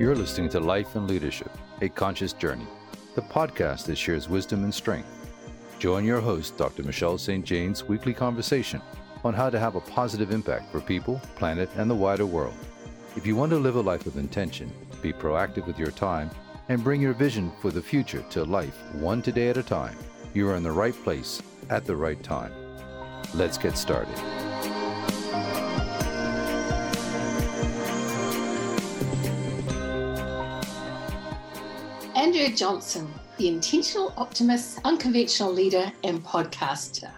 You're listening to Life and Leadership, a conscious journey, the podcast that shares wisdom and strength. Join your host, Dr. Michelle St. Jane's weekly conversation on how to have a positive impact for people, planet, and the wider world. If you want to live a life of intention, be proactive with your time, and bring your vision for the future to life one today at a time, you are in the right place at the right time. Let's get started. Andrea Johnson, the intentional optimist, unconventional leader, and podcaster.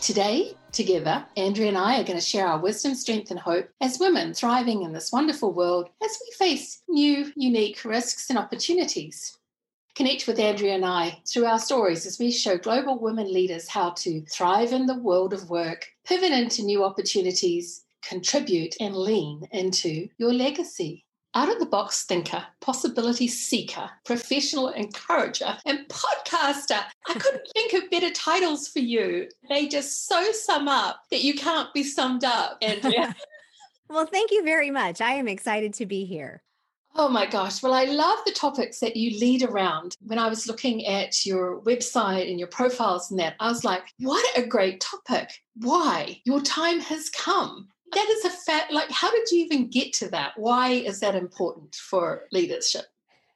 Today, together, Andrea and I are going to share our wisdom, strength, and hope as women thriving in this wonderful world as we face new, unique risks and opportunities. Connect with Andrea and I through our stories as we show global women leaders how to thrive in the world of work, pivot into new opportunities, contribute, and lean into your legacy out of the box thinker, possibility seeker, professional encourager, and podcaster. I couldn't think of better titles for you. They just so sum up that you can't be summed up, Andrea. well, thank you very much. I am excited to be here. Oh my gosh. Well, I love the topics that you lead around. When I was looking at your website and your profiles and that, I was like, what a great topic. Why? Your time has come that is a fact. Like, how did you even get to that? Why is that important for leadership?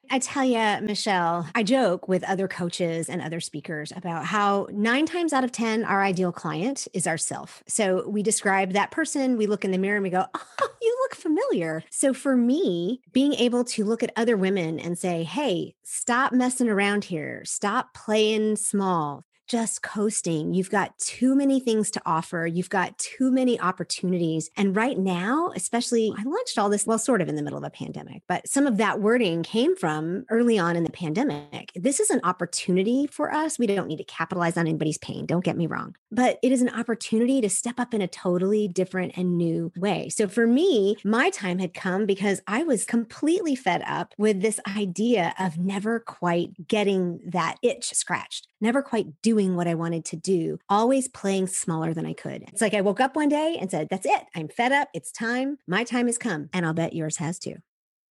I tell you, Michelle, I joke with other coaches and other speakers about how nine times out of 10, our ideal client is ourself. So we describe that person, we look in the mirror and we go, oh, you look familiar. So for me, being able to look at other women and say, hey, stop messing around here, stop playing small, just coasting. You've got too many things to offer. You've got too many opportunities. And right now, especially, I launched all this, well, sort of in the middle of a pandemic, but some of that wording came from early on in the pandemic. This is an opportunity for us. We don't need to capitalize on anybody's pain. Don't get me wrong, but it is an opportunity to step up in a totally different and new way. So for me, my time had come because I was completely fed up with this idea of never quite getting that itch scratched, never quite doing doing what I wanted to do, always playing smaller than I could. It's like I woke up one day and said, That's it. I'm fed up. It's time. My time has come. And I'll bet yours has too.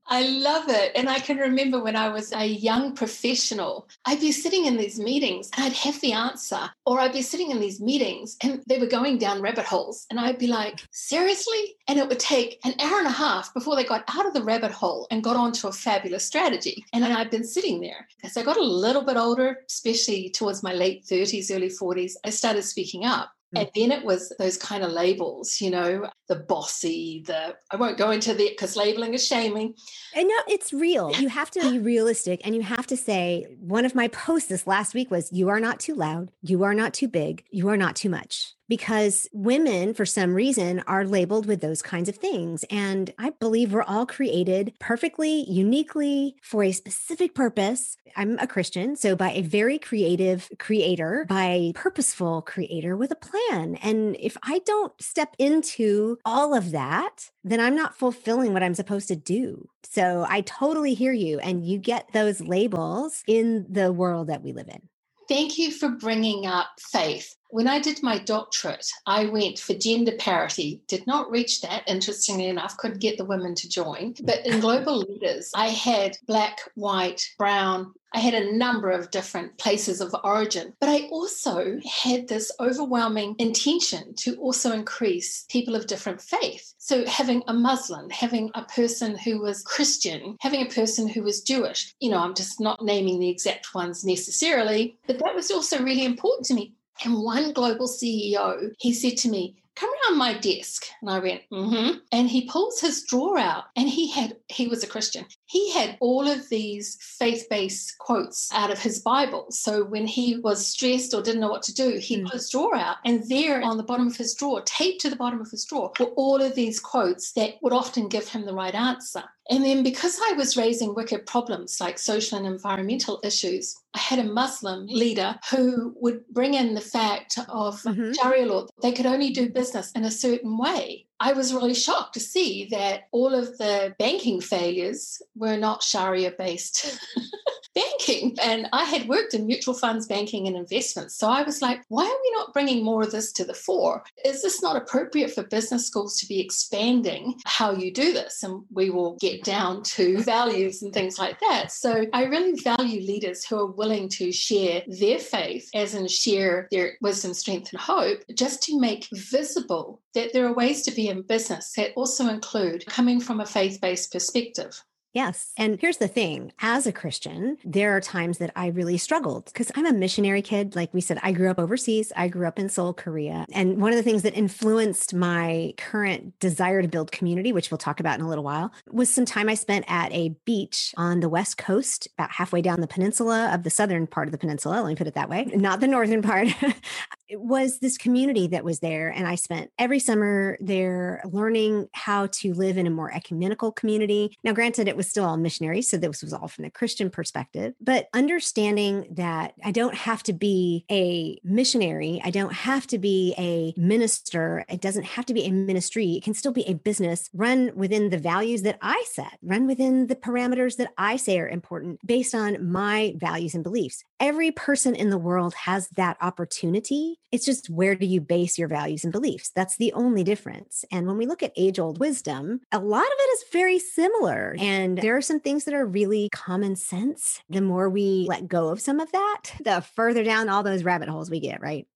I love it. And I can remember when I was a young professional, I'd be sitting in these meetings and I'd have the answer, or I'd be sitting in these meetings and they were going down rabbit holes. And I'd be like, seriously? And it would take an hour and a half before they got out of the rabbit hole and got onto a fabulous strategy. And I'd been sitting there. As I got a little bit older, especially towards my late 30s, early 40s, I started speaking up. And mm-hmm. then it was those kind of labels, you know, the bossy, the I won't go into that because labeling is shaming. And no, it's real. You have to be realistic and you have to say, one of my posts this last week was, You are not too loud, you are not too big, you are not too much because women, for some reason, are labeled with those kinds of things. And I believe we're all created perfectly, uniquely for a specific purpose. I'm a Christian, so by a very creative creator, by purposeful creator with a plan. And if I don't step into all of that, then I'm not fulfilling what I'm supposed to do. So I totally hear you. And you get those labels in the world that we live in. Thank you for bringing up faith. When I did my doctorate, I went for gender parity, did not reach that, interestingly enough, couldn't get the women to join. But in global leaders, I had black, white, brown, I had a number of different places of origin, but I also had this overwhelming intention to also increase people of different faith. So, having a Muslim, having a person who was Christian, having a person who was Jewish, you know, I'm just not naming the exact ones necessarily, but that was also really important to me. And one global CEO, he said to me, come around my desk. And I went, mm-hmm. And he pulls his drawer out and he had, he was a Christian. He had all of these faith-based quotes out of his Bible. So when he was stressed or didn't know what to do, he mm. put his drawer out. And there on the bottom of his drawer, taped to the bottom of his drawer, were all of these quotes that would often give him the right answer. And then because I was raising wicked problems like social and environmental issues, I had a Muslim leader who would bring in the fact of mm-hmm. Sharia law. They could only do business in a certain way. I was really shocked to see that all of the banking failures were not Sharia based banking. And I had worked in mutual funds, banking, and investments. So I was like, why are we not bringing more of this to the fore? Is this not appropriate for business schools to be expanding how you do this? And we will get down to values and things like that. So I really value leaders who are willing to share their faith, as in share their wisdom, strength, and hope, just to make visible that there are ways to be in business that also include coming from a faith based perspective. Yes. And here's the thing as a Christian, there are times that I really struggled because I'm a missionary kid. Like we said, I grew up overseas, I grew up in Seoul, Korea. And one of the things that influenced my current desire to build community, which we'll talk about in a little while, was some time I spent at a beach on the West Coast, about halfway down the peninsula of the southern part of the peninsula. Let me put it that way, not the northern part. it was this community that was there. And I spent every summer there learning how to live in a more ecumenical community. Now, granted, it was still all missionary. So this was all from the Christian perspective. But understanding that I don't have to be a missionary, I don't have to be a minister, it doesn't have to be a ministry. It can still be a business run within the values that I set, run within the parameters that I say are important based on my values and beliefs. Every person in the world has that opportunity. It's just where do you base your values and beliefs? That's the only difference. And when we look at age old wisdom, a lot of it is very similar. And there are some things that are really common sense. The more we let go of some of that, the further down all those rabbit holes we get, right?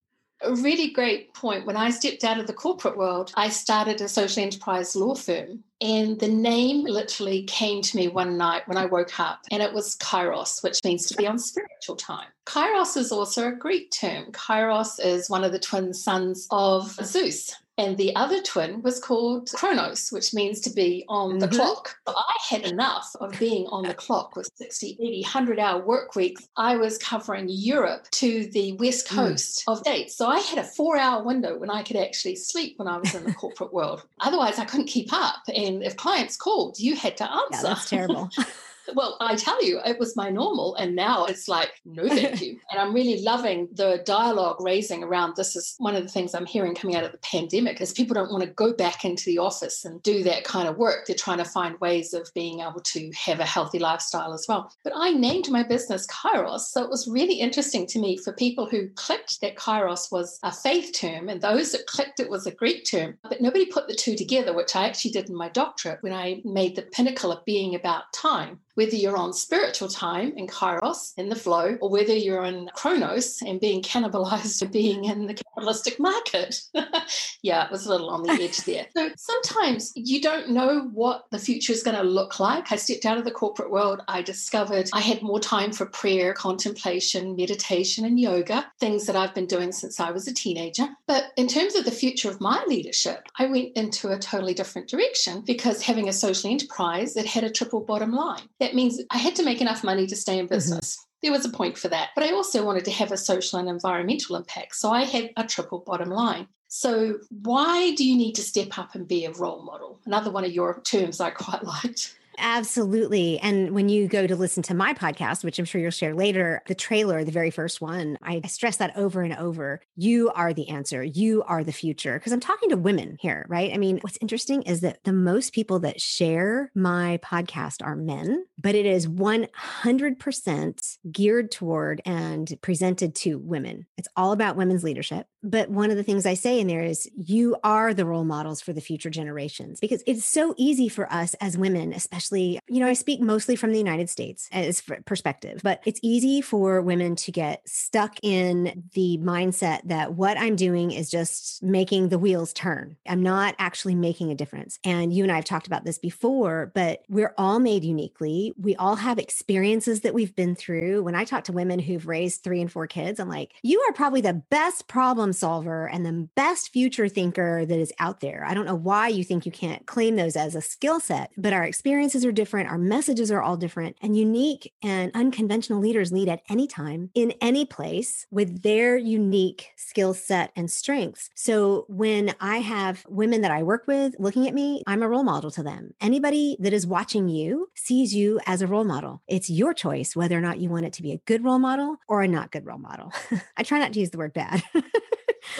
A really great point. When I stepped out of the corporate world, I started a social enterprise law firm. And the name literally came to me one night when I woke up, and it was Kairos, which means to be on spiritual time. Kairos is also a Greek term. Kairos is one of the twin sons of Zeus. And the other twin was called Chronos, which means to be on the mm-hmm. clock. I had enough of being on the clock with 60, 80, 100 hour work weeks. I was covering Europe to the west mm. coast mm. of states. So I had a four hour window when I could actually sleep when I was in the corporate world. Otherwise, I couldn't keep up. And if clients called, you had to answer. Yeah, that's terrible. Well, I tell you, it was my normal. And now it's like, no, thank you. and I'm really loving the dialogue raising around this is one of the things I'm hearing coming out of the pandemic is people don't want to go back into the office and do that kind of work. They're trying to find ways of being able to have a healthy lifestyle as well. But I named my business Kairos. So it was really interesting to me for people who clicked that Kairos was a faith term and those that clicked it was a Greek term. But nobody put the two together, which I actually did in my doctorate when I made the pinnacle of being about time whether you're on spiritual time in kairos, in the flow, or whether you're in chronos and being cannibalized or being in the capitalistic market. yeah, it was a little on the edge there. So sometimes you don't know what the future is going to look like. I stepped out of the corporate world. I discovered I had more time for prayer, contemplation, meditation, and yoga, things that I've been doing since I was a teenager. But in terms of the future of my leadership, I went into a totally different direction because having a social enterprise, it had a triple bottom line. That means I had to make enough money to stay in mm-hmm. business. Mm-hmm. There was a point for that. But I also wanted to have a social and environmental impact. So I had a triple bottom line. So, why do you need to step up and be a role model? Another one of your terms I quite liked. Absolutely. And when you go to listen to my podcast, which I'm sure you'll share later, the trailer, the very first one, I stress that over and over. You are the answer. You are the future. Because I'm talking to women here, right? I mean, what's interesting is that the most people that share my podcast are men, but it is 100% geared toward and presented to women. It's all about women's leadership. But one of the things I say in there is you are the role models for the future generations because it's so easy for us as women, especially, you know, I speak mostly from the United States as perspective, but it's easy for women to get stuck in the mindset that what I'm doing is just making the wheels turn. I'm not actually making a difference. And you and I have talked about this before, but we're all made uniquely. We all have experiences that we've been through. When I talk to women who've raised three and four kids, I'm like, you are probably the best problem problem solver and the best future thinker that is out there. I don't know why you think you can't claim those as a skill set, but our experiences are different. Our messages are all different and unique and unconventional leaders lead at any time in any place with their unique skill set and strengths. So when I have women that I work with looking at me, I'm a role model to them. Anybody that is watching you sees you as a role model. It's your choice whether or not you want it to be a good role model or a not good role model. I try not to use the word bad.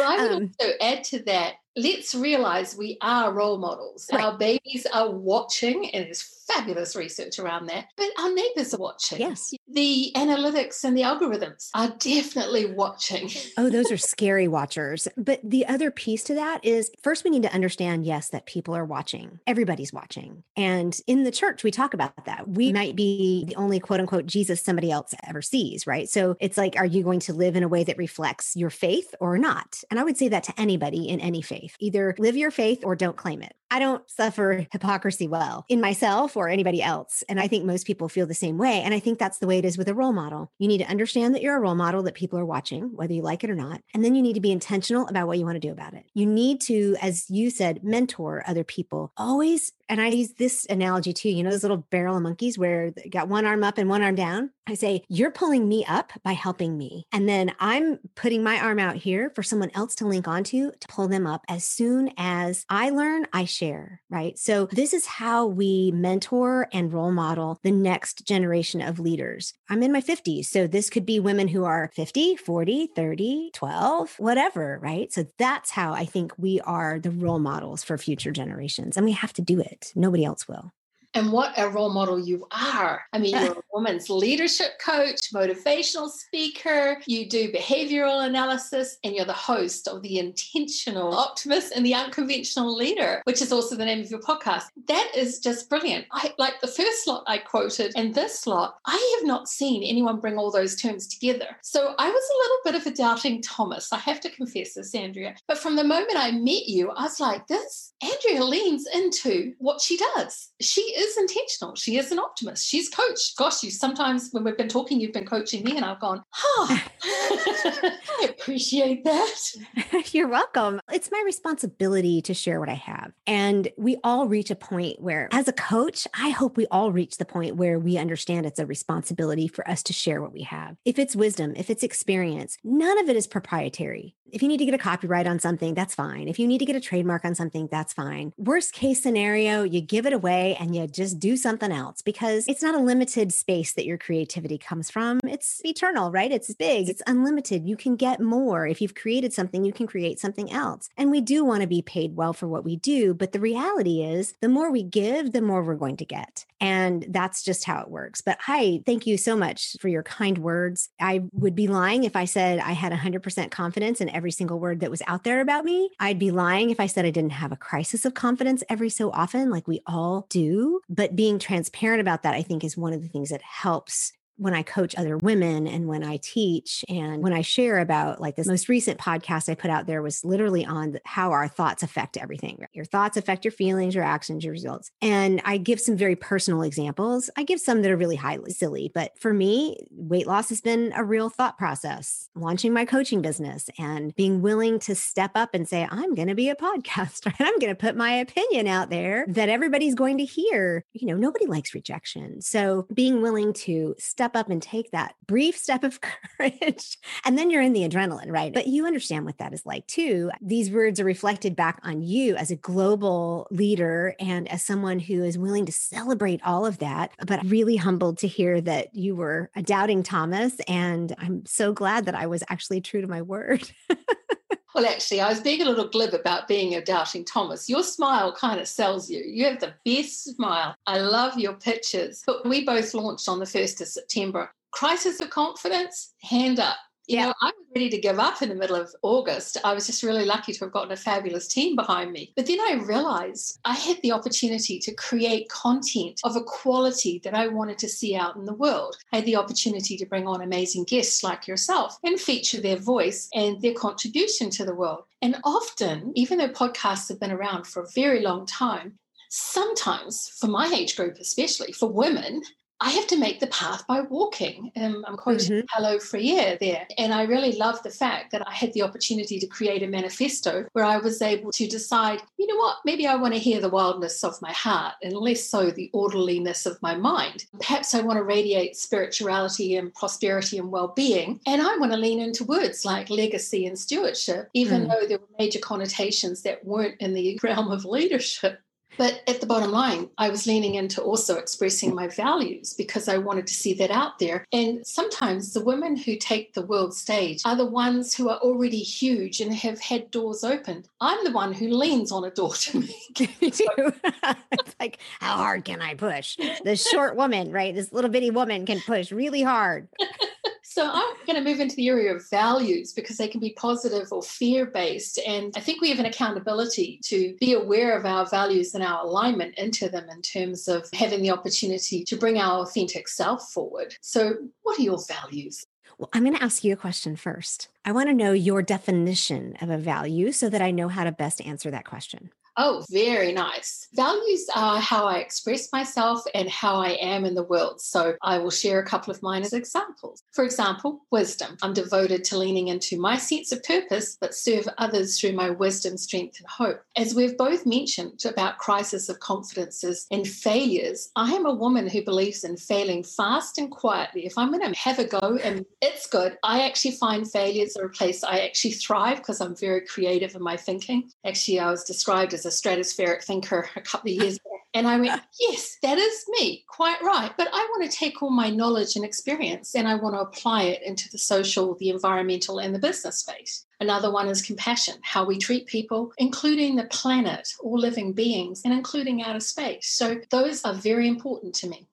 Well, I would um, also add to that let's realize we are role models. Right. Our babies are watching and there's fabulous research around that. But our neighbors are watching. Yes. The analytics and the algorithms are definitely watching. oh, those are scary watchers. But the other piece to that is first, we need to understand, yes, that people are watching. Everybody's watching. And in the church, we talk about that. We might be the only quote unquote Jesus somebody else ever sees, right? So it's like, are you going to live in a way that reflects your faith or not? And I would say that to anybody in any faith either live your faith or don't claim it. I don't suffer hypocrisy well in myself or anybody else. And I think most people feel the same way. And I think that's the way it is with a role model. You need to understand that you're a role model that people are watching, whether you like it or not. And then you need to be intentional about what you want to do about it. You need to, as you said, mentor other people. Always and I use this analogy too. You know, those little barrel of monkeys where they got one arm up and one arm down. I say, You're pulling me up by helping me. And then I'm putting my arm out here for someone else to link onto to pull them up as soon as I learn, I share. Right. So, this is how we mentor and role model the next generation of leaders. I'm in my 50s. So, this could be women who are 50, 40, 30, 12, whatever. Right. So, that's how I think we are the role models for future generations. And we have to do it. Nobody else will and what a role model you are. I mean, you're a woman's leadership coach, motivational speaker, you do behavioral analysis, and you're the host of the Intentional Optimist and the Unconventional Leader, which is also the name of your podcast. That is just brilliant. I like the first slot I quoted and this slot, I have not seen anyone bring all those terms together. So I was a little bit of a doubting Thomas. I have to confess this, Andrea. But from the moment I met you, I was like, this Andrea leans into what she does. She is intentional. She is an optimist. She's coached. Gosh, you sometimes when we've been talking, you've been coaching me, and I've gone, huh, I appreciate that. You're welcome. It's my responsibility to share what I have. And we all reach a point where, as a coach, I hope we all reach the point where we understand it's a responsibility for us to share what we have. If it's wisdom, if it's experience, none of it is proprietary. If you need to get a copyright on something, that's fine. If you need to get a trademark on something, that's fine. Worst case scenario, you give it away and you just do something else because it's not a limited space that your creativity comes from. It's eternal, right? It's big, it's unlimited. You can get more. If you've created something, you can create something else. And we do want to be paid well for what we do. But the reality is, the more we give, the more we're going to get. And that's just how it works. But hi, thank you so much for your kind words. I would be lying if I said I had 100% confidence in every single word that was out there about me. I'd be lying if I said I didn't have a crisis of confidence every so often, like we all do. But being transparent about that, I think, is one of the things that helps when I coach other women and when I teach and when I share about like this most recent podcast I put out there was literally on how our thoughts affect everything. Your thoughts affect your feelings, your actions, your results. And I give some very personal examples. I give some that are really highly silly, but for me, weight loss has been a real thought process. Launching my coaching business and being willing to step up and say, I'm going to be a podcaster and I'm going to put my opinion out there that everybody's going to hear. You know, nobody likes rejection. So being willing to step step up and take that brief step of courage. and then you're in the adrenaline, right? But you understand what that is like too. These words are reflected back on you as a global leader and as someone who is willing to celebrate all of that. But really humbled to hear that you were a doubting Thomas. And I'm so glad that I was actually true to my word. Well, actually, I was being a little glib about being a doubting Thomas. Your smile kind of sells you. You have the best smile. I love your pictures. But we both launched on the 1st of September. Crisis of confidence, hand up. You yeah. know, I was ready to give up in the middle of August. I was just really lucky to have gotten a fabulous team behind me. But then I realized I had the opportunity to create content of a quality that I wanted to see out in the world. I had the opportunity to bring on amazing guests like yourself and feature their voice and their contribution to the world. And often, even though podcasts have been around for a very long time, sometimes for my age group especially for women I have to make the path by walking. Um, I'm quoting mm-hmm. Paulo Freire there. And I really love the fact that I had the opportunity to create a manifesto where I was able to decide, you know what, maybe I want to hear the wildness of my heart and less so the orderliness of my mind. Perhaps I want to radiate spirituality and prosperity and well being. And I want to lean into words like legacy and stewardship, even mm. though there were major connotations that weren't in the realm of leadership. But at the bottom line, I was leaning into also expressing my values because I wanted to see that out there. And sometimes the women who take the world stage are the ones who are already huge and have had doors opened. I'm the one who leans on a door to too. it's like, how hard can I push? This short woman, right? This little bitty woman can push really hard. So I'm going to move into the area of values because they can be positive or fear based. And I think we have an accountability to be aware of our values and our alignment into them in terms of having the opportunity to bring our authentic self forward. So, what are your values? Well, I'm going to ask you a question first. I want to know your definition of a value so that I know how to best answer that question. Oh, very nice. Values are how I express myself and how I am in the world. So I will share a couple of mine as examples. For example, wisdom. I'm devoted to leaning into my sense of purpose, but serve others through my wisdom, strength, and hope. As we've both mentioned about crisis of confidences and failures, I am a woman who believes in failing fast and quietly. If I'm going to have a go and it's good, I actually find failures are a place I actually thrive because I'm very creative in my thinking. Actually, I was described as a stratospheric thinker a couple of years ago. And I went, yes, that is me, quite right. But I want to take all my knowledge and experience and I want to apply it into the social, the environmental, and the business space. Another one is compassion, how we treat people, including the planet, all living beings, and including outer space. So those are very important to me.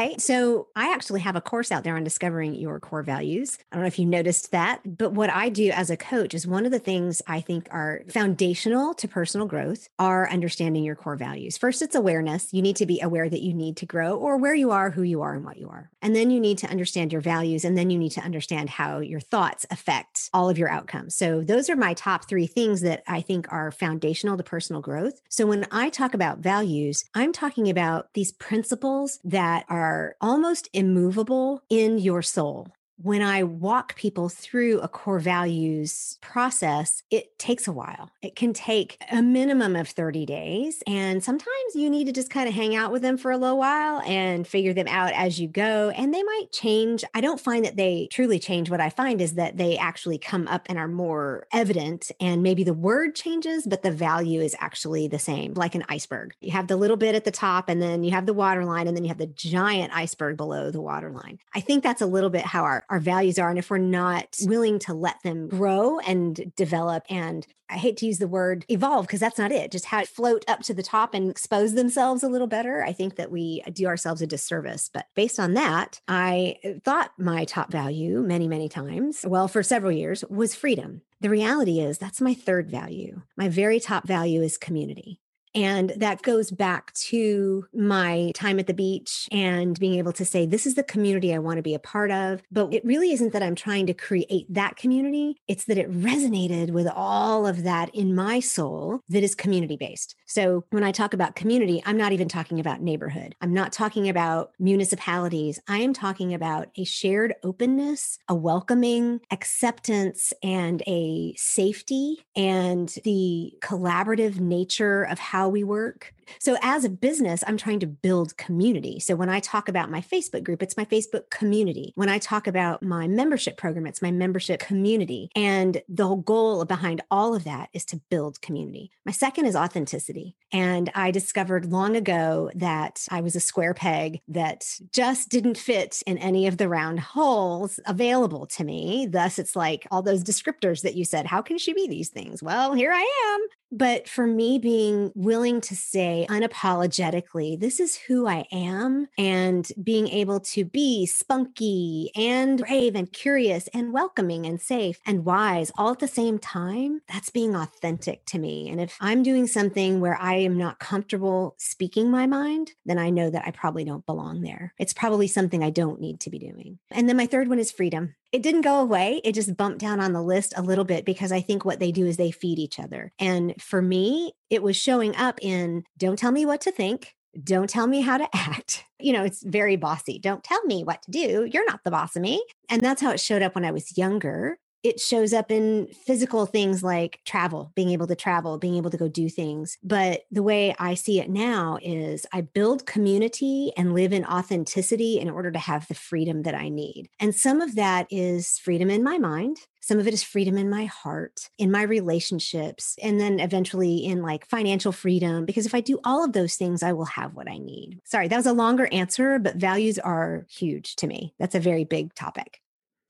Okay. So I actually have a course out there on discovering your core values. I don't know if you noticed that, but what I do as a coach is one of the things I think are foundational to personal growth are understanding your core values. First, it's awareness. You need to be aware that you need to grow or where you are, who you are, and what you are. And then you need to understand your values. And then you need to understand how your thoughts affect all of your outcomes. So those are my top three things that I think are foundational to personal growth. So when I talk about values, I'm talking about these principles that are are almost immovable in your soul when I walk people through a core values process, it takes a while. It can take a minimum of 30 days. And sometimes you need to just kind of hang out with them for a little while and figure them out as you go. And they might change. I don't find that they truly change. What I find is that they actually come up and are more evident. And maybe the word changes, but the value is actually the same, like an iceberg. You have the little bit at the top, and then you have the water line, and then you have the giant iceberg below the water line. I think that's a little bit how our our values are and if we're not willing to let them grow and develop and I hate to use the word evolve because that's not it. Just how it float up to the top and expose themselves a little better. I think that we do ourselves a disservice. But based on that, I uh, thought my top value many, many times, well, for several years, was freedom. The reality is that's my third value. My very top value is community. And that goes back to my time at the beach and being able to say, this is the community I want to be a part of. But it really isn't that I'm trying to create that community, it's that it resonated with all of that in my soul that is community based. So when I talk about community, I'm not even talking about neighborhood, I'm not talking about municipalities. I am talking about a shared openness, a welcoming acceptance, and a safety and the collaborative nature of how how we work so, as a business, I'm trying to build community. So, when I talk about my Facebook group, it's my Facebook community. When I talk about my membership program, it's my membership community. And the whole goal behind all of that is to build community. My second is authenticity. And I discovered long ago that I was a square peg that just didn't fit in any of the round holes available to me. Thus, it's like all those descriptors that you said, how can she be these things? Well, here I am. But for me, being willing to say, unapologetically, this is who I am, and being able to be spunky and brave and curious and welcoming and safe and wise all at the same time, that's being authentic to me. And if I'm doing something where I am not comfortable speaking my mind, then I know that I probably don't belong there. It's probably something I don't need to be doing. And then my third one is freedom it didn't go away. It just bumped down on the list a little bit because I think what they do is they feed each other. And for me, it was showing up in don't tell me what to think. Don't tell me how to act. You know, it's very bossy. Don't tell me what to do. You're not the boss of me. And that's how it showed up when I was younger. It shows up in physical things like travel, being able to travel, being able to go do things. But the way I see it now is I build community and live in authenticity in order to have the freedom that I need. And some of that is freedom in my mind. Some of it is freedom in my heart, in my relationships, and then eventually in like financial freedom. Because if I do all of those things, I will have what I need. Sorry, that was a longer answer, but values are huge to me. That's a very big topic.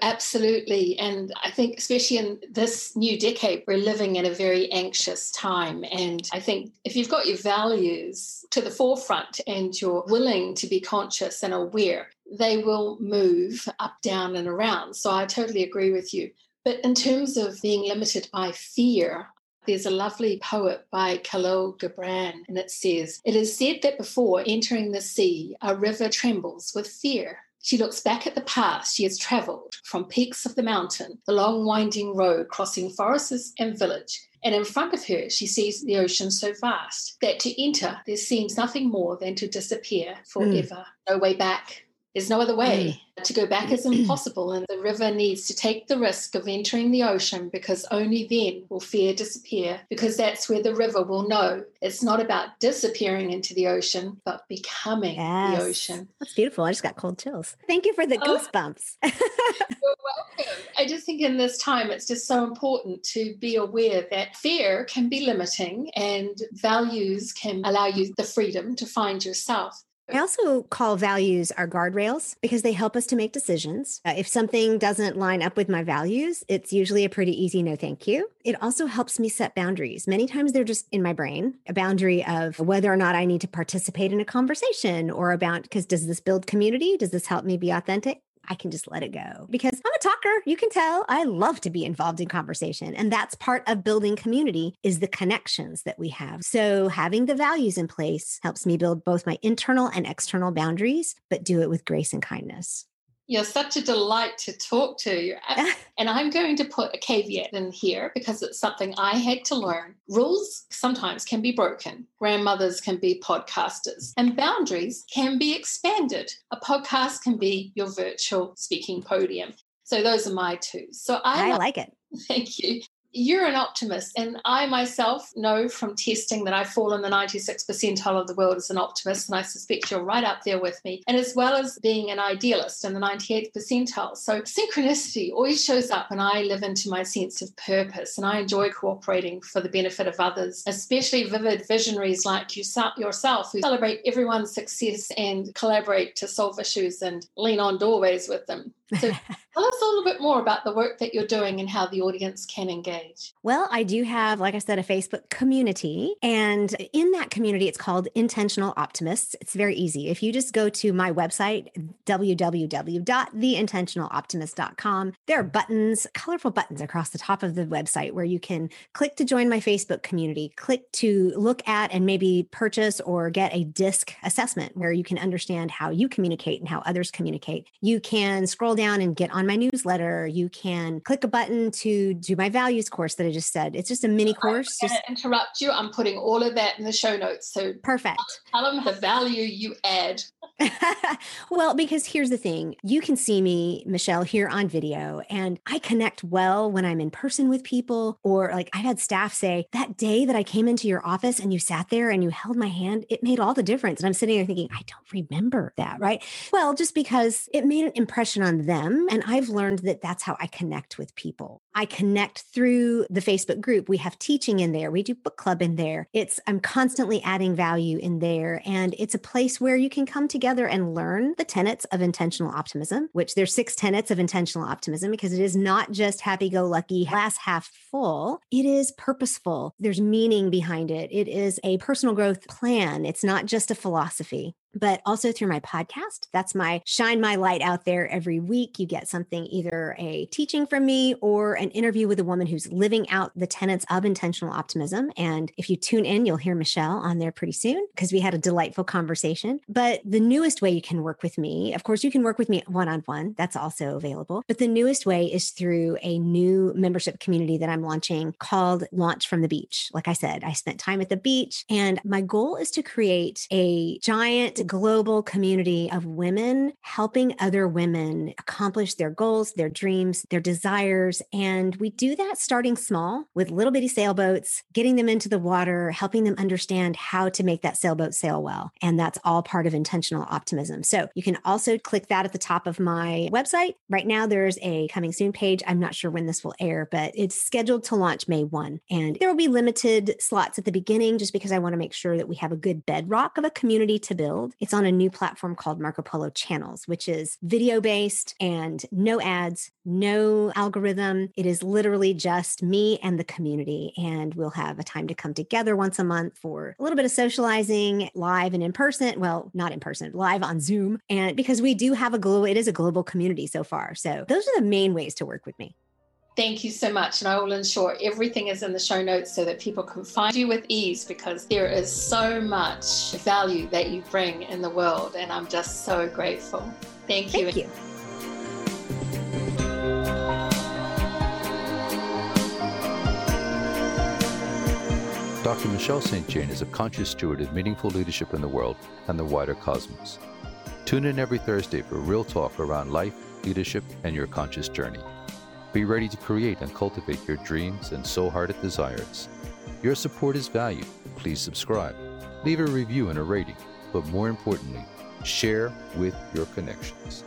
Absolutely. And I think, especially in this new decade, we're living in a very anxious time. And I think if you've got your values to the forefront and you're willing to be conscious and aware, they will move up, down, and around. So I totally agree with you. But in terms of being limited by fear, there's a lovely poet by Khalil Gibran, and it says, It is said that before entering the sea, a river trembles with fear. She looks back at the path she has travelled from peaks of the mountain, the long winding road crossing forests and village, and in front of her she sees the ocean so vast that to enter there seems nothing more than to disappear hmm. forever. Mm. No way back. There's no other way. Mm. To go back is impossible, and the river needs to take the risk of entering the ocean because only then will fear disappear, because that's where the river will know it's not about disappearing into the ocean, but becoming yes. the ocean. That's beautiful. I just got cold chills. Thank you for the oh. goosebumps. you're welcome. I just think in this time, it's just so important to be aware that fear can be limiting and values can allow you the freedom to find yourself. I also call values our guardrails because they help us to make decisions. Uh, if something doesn't line up with my values, it's usually a pretty easy no thank you. It also helps me set boundaries. Many times they're just in my brain, a boundary of whether or not I need to participate in a conversation or about because does this build community? Does this help me be authentic? I can just let it go because I'm a talker. You can tell I love to be involved in conversation. And that's part of building community is the connections that we have. So having the values in place helps me build both my internal and external boundaries, but do it with grace and kindness. You're such a delight to talk to. and I'm going to put a caveat in here because it's something I had to learn. Rules sometimes can be broken. Grandmothers can be podcasters, and boundaries can be expanded. A podcast can be your virtual speaking podium. So those are my two. So I, I like it. Thank you you're an optimist. And I myself know from testing that I fall in the 96th percentile of the world as an optimist. And I suspect you're right up there with me. And as well as being an idealist in the 98th percentile. So synchronicity always shows up, and I live into my sense of purpose. And I enjoy cooperating for the benefit of others, especially vivid visionaries like you, yourself who celebrate everyone's success and collaborate to solve issues and lean on doorways with them. So tell us a little bit more about the work that you're doing and how the audience can engage. Well, I do have, like I said, a Facebook community. And in that community, it's called Intentional Optimists. It's very easy. If you just go to my website, www.theintentionaloptimist.com, there are buttons, colorful buttons across the top of the website where you can click to join my Facebook community, click to look at and maybe purchase or get a DISC assessment where you can understand how you communicate and how others communicate. You can scroll down and get on my newsletter. You can click a button to do my values course that I just said. It's just a mini course. I'm just interrupt you. I'm putting all of that in the show notes. So perfect. Tell them the value you add. well, because here's the thing you can see me, Michelle, here on video, and I connect well when I'm in person with people. Or like I've had staff say, that day that I came into your office and you sat there and you held my hand, it made all the difference. And I'm sitting there thinking, I don't remember that, right? Well, just because it made an impression on them. And I've learned that that's how I connect with people. I connect through the Facebook group. We have teaching in there, we do book club in there. It's, I'm constantly adding value in there. And it's a place where you can come together and learn the tenets of intentional optimism, which there's six tenets of intentional optimism because it is not just happy go lucky, glass half full. It is purposeful. There's meaning behind it. It is a personal growth plan. It's not just a philosophy but also through my podcast. That's my shine my light out there every week. You get something either a teaching from me or an interview with a woman who's living out the tenets of intentional optimism. And if you tune in, you'll hear Michelle on there pretty soon because we had a delightful conversation. But the newest way you can work with me, of course, you can work with me one on one. That's also available. But the newest way is through a new membership community that I'm launching called Launch from the Beach. Like I said, I spent time at the beach and my goal is to create a giant global community of women helping other women accomplish their goals, their dreams, their desires. And we do that starting small with little bitty sailboats, getting them into the water, helping them understand how to make that sailboat sail well. And that's all part of intentional optimism. So you can also click that at the top of my website. Right now, there's a coming soon page. I'm not sure when this will air, but it's scheduled to launch May 1. And there will be limited slots at the beginning just because I want to make sure that we have a good bedrock of a community to build. It's on a new platform called Marco Polo Channels, which is video based and no ads, no algorithm. It is literally just me and the community. And we'll have a time to come together once a month for a little bit of socializing live and in person. Well, not in person, live on Zoom. And because we do have a global, it is a global community so far. So those are the main ways to work with me. Thank you so much. And I will ensure everything is in the show notes so that people can find you with ease because there is so much value that you bring in the world. And I'm just so grateful. Thank you. Thank you. Dr. Michelle St. Jane is a conscious steward of meaningful leadership in the world and the wider cosmos. Tune in every Thursday for real talk around life, leadership, and your conscious journey. Be ready to create and cultivate your dreams and soul hearted desires. Your support is valued. Please subscribe, leave a review and a rating, but more importantly, share with your connections.